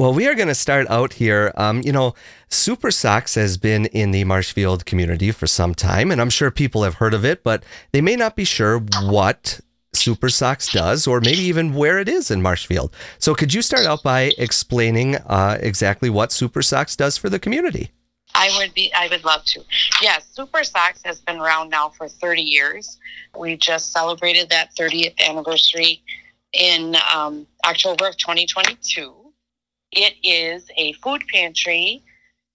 Well, we are going to start out here. Um, you know, Super Socks has been in the Marshfield community for some time, and I'm sure people have heard of it, but they may not be sure what Super Socks does, or maybe even where it is in Marshfield. So, could you start out by explaining uh, exactly what Super Socks does for the community? I would be. I would love to. Yes, Super Socks has been around now for 30 years. We just celebrated that 30th anniversary in um, October of 2022. It is a food pantry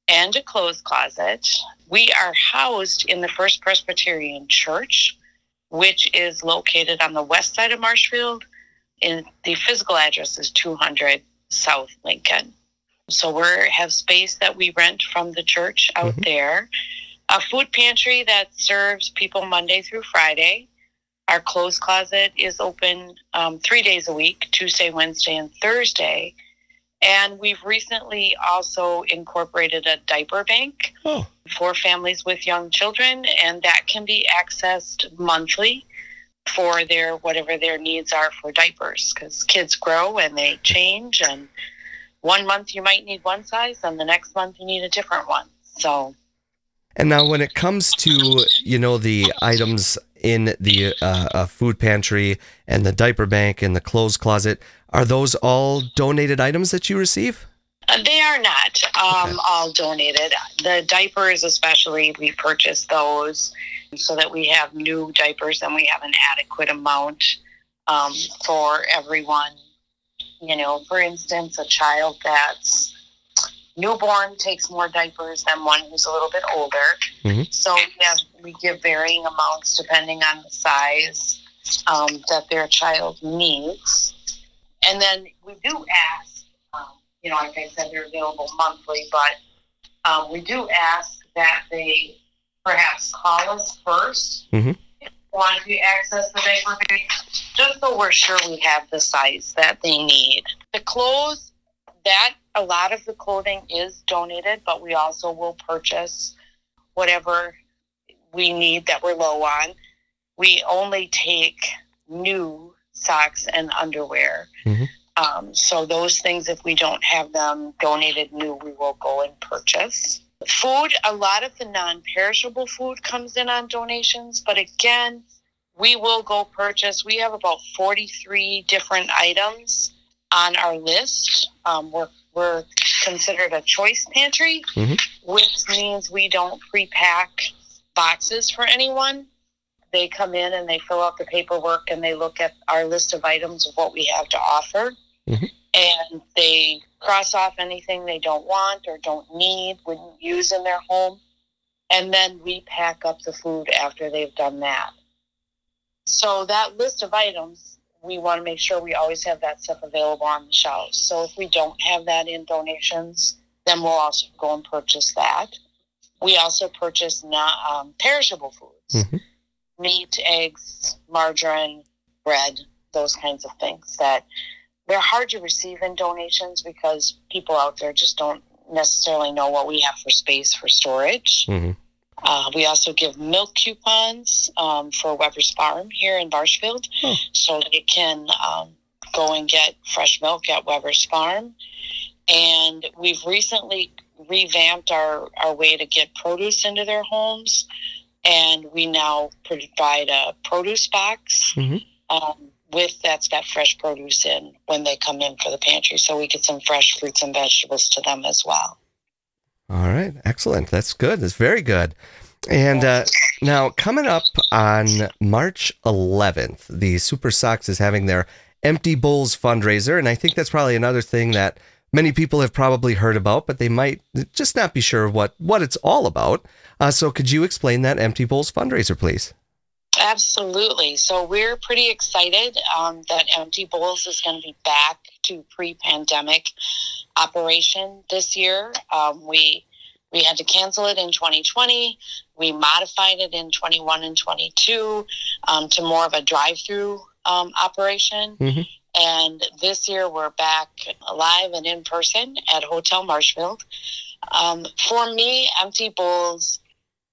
and a clothes closet. We are housed in the First Presbyterian Church, which is located on the west side of Marshfield. And the physical address is 200 South Lincoln. So we have space that we rent from the church out mm-hmm. there. A food pantry that serves people Monday through Friday. Our clothes closet is open um, three days a week Tuesday, Wednesday, and Thursday. And we've recently also incorporated a diaper bank oh. for families with young children, and that can be accessed monthly for their whatever their needs are for diapers because kids grow and they change and one month you might need one size and the next month you need a different one. So and now when it comes to, you know, the items in the uh, uh, food pantry and the diaper bank and the clothes closet, are those all donated items that you receive? Uh, they are not um, okay. all donated. The diapers, especially, we purchase those so that we have new diapers and we have an adequate amount um, for everyone you know, for instance, a child that's newborn takes more diapers than one who's a little bit older. Mm-hmm. So we have we give varying amounts depending on the size um, that their child needs. And then we do ask, um, you know, like I said, they're available monthly, but um, we do ask that they perhaps call us 1st mm-hmm want to access the bank, just so we're sure we have the size that they need. The clothes, that a lot of the clothing is donated, but we also will purchase whatever we need that we're low on. We only take new socks and underwear. Mm-hmm. Um, so those things, if we don't have them donated new, we will go and purchase. Food, a lot of the non perishable food comes in on donations, but again, we will go purchase. We have about 43 different items on our list. Um, we're, we're considered a choice pantry, mm-hmm. which means we don't pre pack boxes for anyone. They come in and they fill out the paperwork and they look at our list of items of what we have to offer. Mm-hmm. And they cross off anything they don't want or don't need, wouldn't use in their home. And then we pack up the food after they've done that. So that list of items, we want to make sure we always have that stuff available on the shelves. So if we don't have that in donations, then we'll also go and purchase that. We also purchase not um, perishable foods, mm-hmm. Meat, eggs, margarine, bread, those kinds of things that they're hard to receive in donations because people out there just don't necessarily know what we have for space for storage. Mm-hmm. Uh, we also give milk coupons um, for Weber's Farm here in Marshfield, hmm. so they can um, go and get fresh milk at Weber's Farm. And we've recently revamped our, our way to get produce into their homes, and we now provide a produce box. Mm-hmm. Um, with that's got fresh produce in when they come in for the pantry, so we get some fresh fruits and vegetables to them as well. All right, excellent. That's good. That's very good. And uh, now, coming up on March 11th, the Super Sox is having their Empty Bowls fundraiser. And I think that's probably another thing that many people have probably heard about, but they might just not be sure what, what it's all about. Uh, so, could you explain that Empty Bowls fundraiser, please? Absolutely. So, we're pretty excited um, that Empty Bowls is going to be back to pre pandemic operation this year. Um, we we had to cancel it in 2020. We modified it in 21 and 22 um, to more of a drive-through um, operation. Mm-hmm. And this year we're back live and in person at Hotel Marshfield. Um, for me, Empty Bowls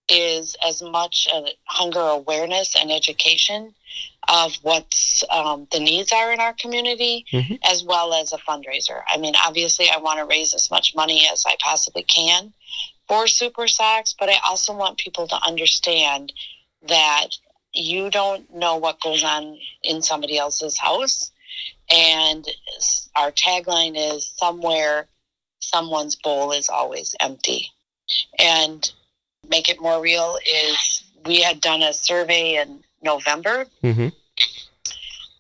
is as much a hunger awareness and education of what um, the needs are in our community, Mhm. as well as a fundraiser. I mean, obviously, I want to raise as much money as I possibly can for Super Sox, but I also want people to understand that you don't know what goes on in somebody else's house. And our tagline is somewhere someone's bowl is always empty. And make it more real is we had done a survey in November hmm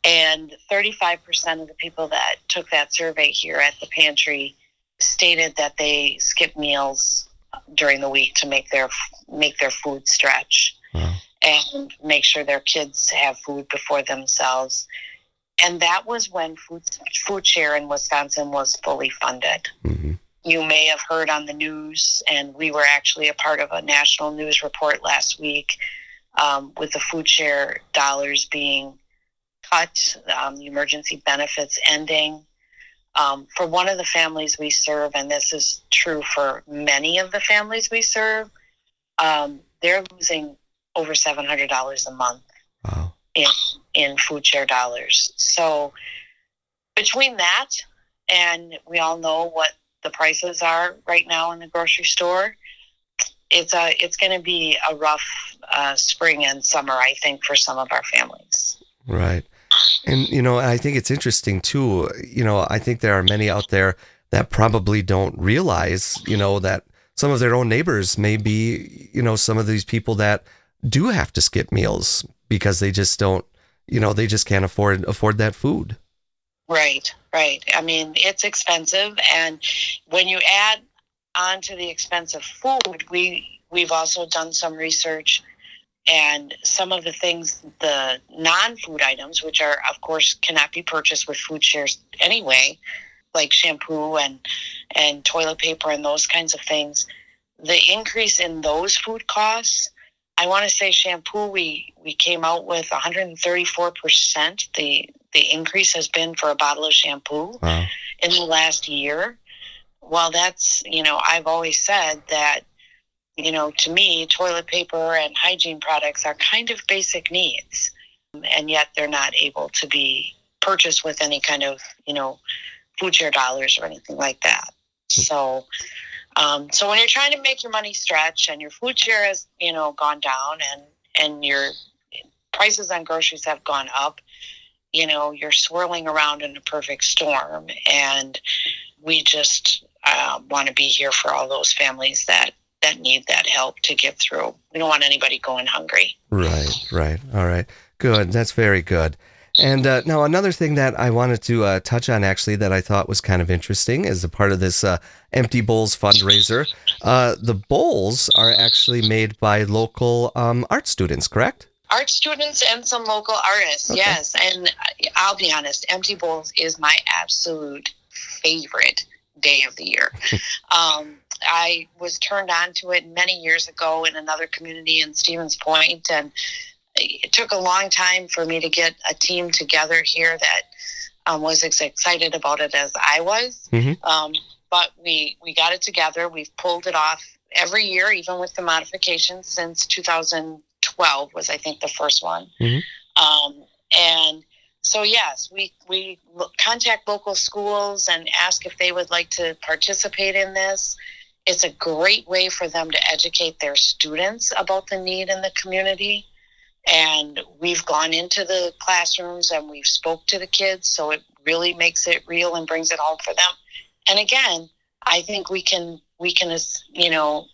and 35% of the people that took that survey here at the pantry stated that they skip meals during the week to make their make their food stretch Wow. and make sure their kids have food before themselves. And that was when food food share in Wisconsin was fully funded. hmm You may have heard on the news, and we were actually a part of a national news report last week um, with the food share dollars being cut, um, the emergency benefits ending. Um, for one of the families we serve, and this is true for many of the families we serve, um, they're losing over $700 a month Wow. In in food share dollars. So between that and we all know what the prices are right now in the grocery store, it's a it's going to be a rough uh, spring and summer, I think, for some of our families. Right. And, you know, I think it's interesting too. You know, I think there are many out there that probably don't realize, you know, that some of their own neighbors may be, you know, some of these people that do have to skip meals because they just don't, you know, they just can't afford afford that food. Right, right. I mean, it's expensive, and when you add on to the expensive food, we we've also done some research, and some of the things, the non-food items, which are of course cannot be purchased with food shares anyway, like shampoo and and toilet paper and those kinds of things, the increase in those food costs. I want to say shampoo. We we came out with 134 percent. The the increase has been for a bottle of shampoo Wow. in the last year. Well, that's, you know, I've always said that, you know, to me, toilet paper and hygiene products are kind of basic needs. And yet they're not able to be purchased with any kind of, you know, food share dollars or anything like that. Hmm. So, um, so when you're trying to make your money stretch and your food share has, you know, gone down and, and your prices on groceries have gone up, you know, you're swirling around in a perfect storm. And we just uh, want to be here for all those families that, that need that help to get through. We don't want anybody going hungry. Right, right. All right. Good. That's very good. And uh, now, another thing that I wanted to uh, touch on actually that I thought was kind of interesting as a part of this uh, Empty Bowls fundraiser. Uh, the bowls are actually made by local um, art students, correct? Art students and some local artists, Okay. yes. And I'll be honest, Empty Bowls is my absolute favorite day of the year. um, I was turned on to it many years ago in another community in Stevens Point, and it took a long time for me to get a team together here that um, was as excited about it as I was. Mhm. Um, but we we got it together. We've pulled it off every year, even with the modifications since 2012 was I think the first one. Mhm. Um, and so yes, we we contact local schools and ask if they would like to participate in this. It's a great way for them to educate their students about the need in the community. And we've gone into the classrooms and we've spoke to the kids, so it really makes it real and brings it home for them. And again, I think we can we can you know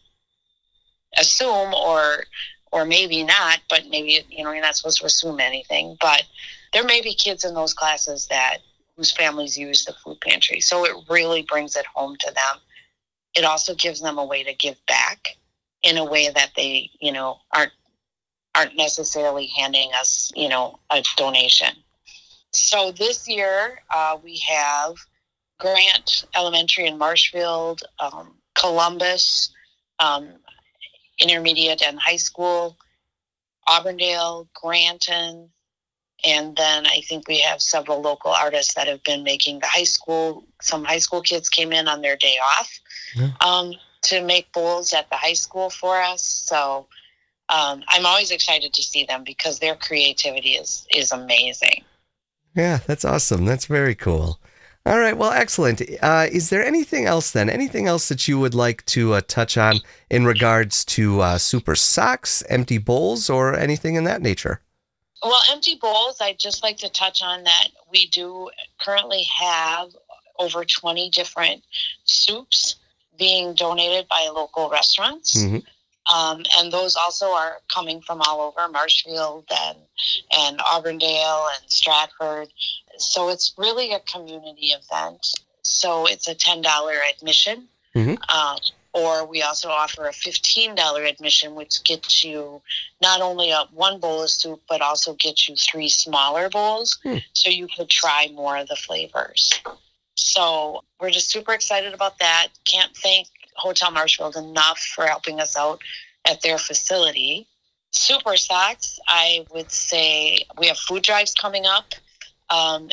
assume or or maybe not, but maybe you know you're not supposed to assume anything. But there may be kids in those classes that whose families use the food pantry, so it really brings it home to them. It also gives them a way to give back in a way that they you know aren't aren't necessarily handing us you know a donation. So this year uh, we have Grant Elementary in Marshfield, um, Columbus, um, intermediate and high school, Auburndale, Granton, and then I think we have several local artists that have been making the high school. Some high school kids came in on their day off Yeah. um, to make bowls at the high school for us. So um, I'm always excited to see them because their creativity is is amazing. Yeah, that's awesome. That's very cool. All right, well, excellent. Uh, is there anything else then? Anything else that you would like to uh, touch on in regards to uh, super socks, empty bowls, or anything in that nature? Well, empty bowls, I'd just like to touch on that we do currently have over 20 different soups being donated by local restaurants. Mm-hmm. Um, and those also are coming from all over Marshfield and and Auburndale and Stratford. So it's really a community event. So it's a ten dollar admission, Mhm. um, or we also offer a fifteen dollar admission, which gets you not only a one bowl of soup, but also gets you three smaller bowls, Hmm. so you could try more of the flavors. So we're just super excited about that. Can't thank Hotel Marshfield enough for helping us out at their facility. Super Socks, I would say we have food drives coming up um,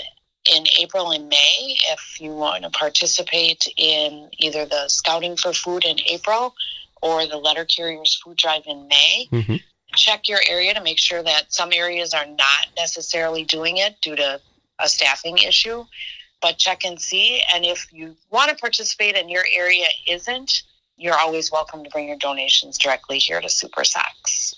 in April and May. If you want to participate in either the Scouting for Food in April or the Letter Carriers Food Drive in May, Mhm. check your area to make sure that some areas are not necessarily doing it due to a staffing issue. But check and see. And if you want to participate and your area isn't, you're always welcome to bring your donations directly here to Super Socks.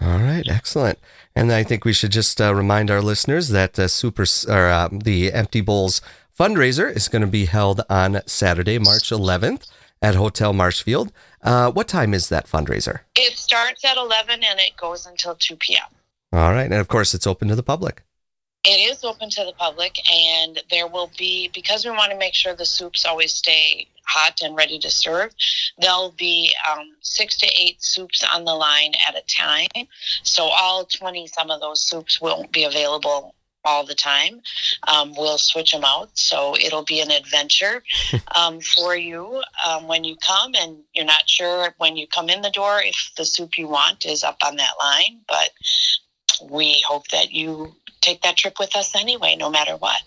All right, excellent. And I think we should just uh, remind our listeners that uh, Super or uh, the Empty Bowls fundraiser is going to be held on Saturday, March 11th at Hotel Marshfield. Uh, what time is that fundraiser? It starts at 11 and it goes until 2 p.m. All right, and of course it's open to the public. It is open to the public, and there will be, because we want to make sure the soups always stay hot and ready to serve, there'll be um, six to eight soups on the line at a time. So, all 20 some of those soups won't be available all the time. Um, we'll switch them out. So, it'll be an adventure um, for you um, when you come, and you're not sure when you come in the door if the soup you want is up on that line. But we hope that you take that trip with us anyway, no matter what.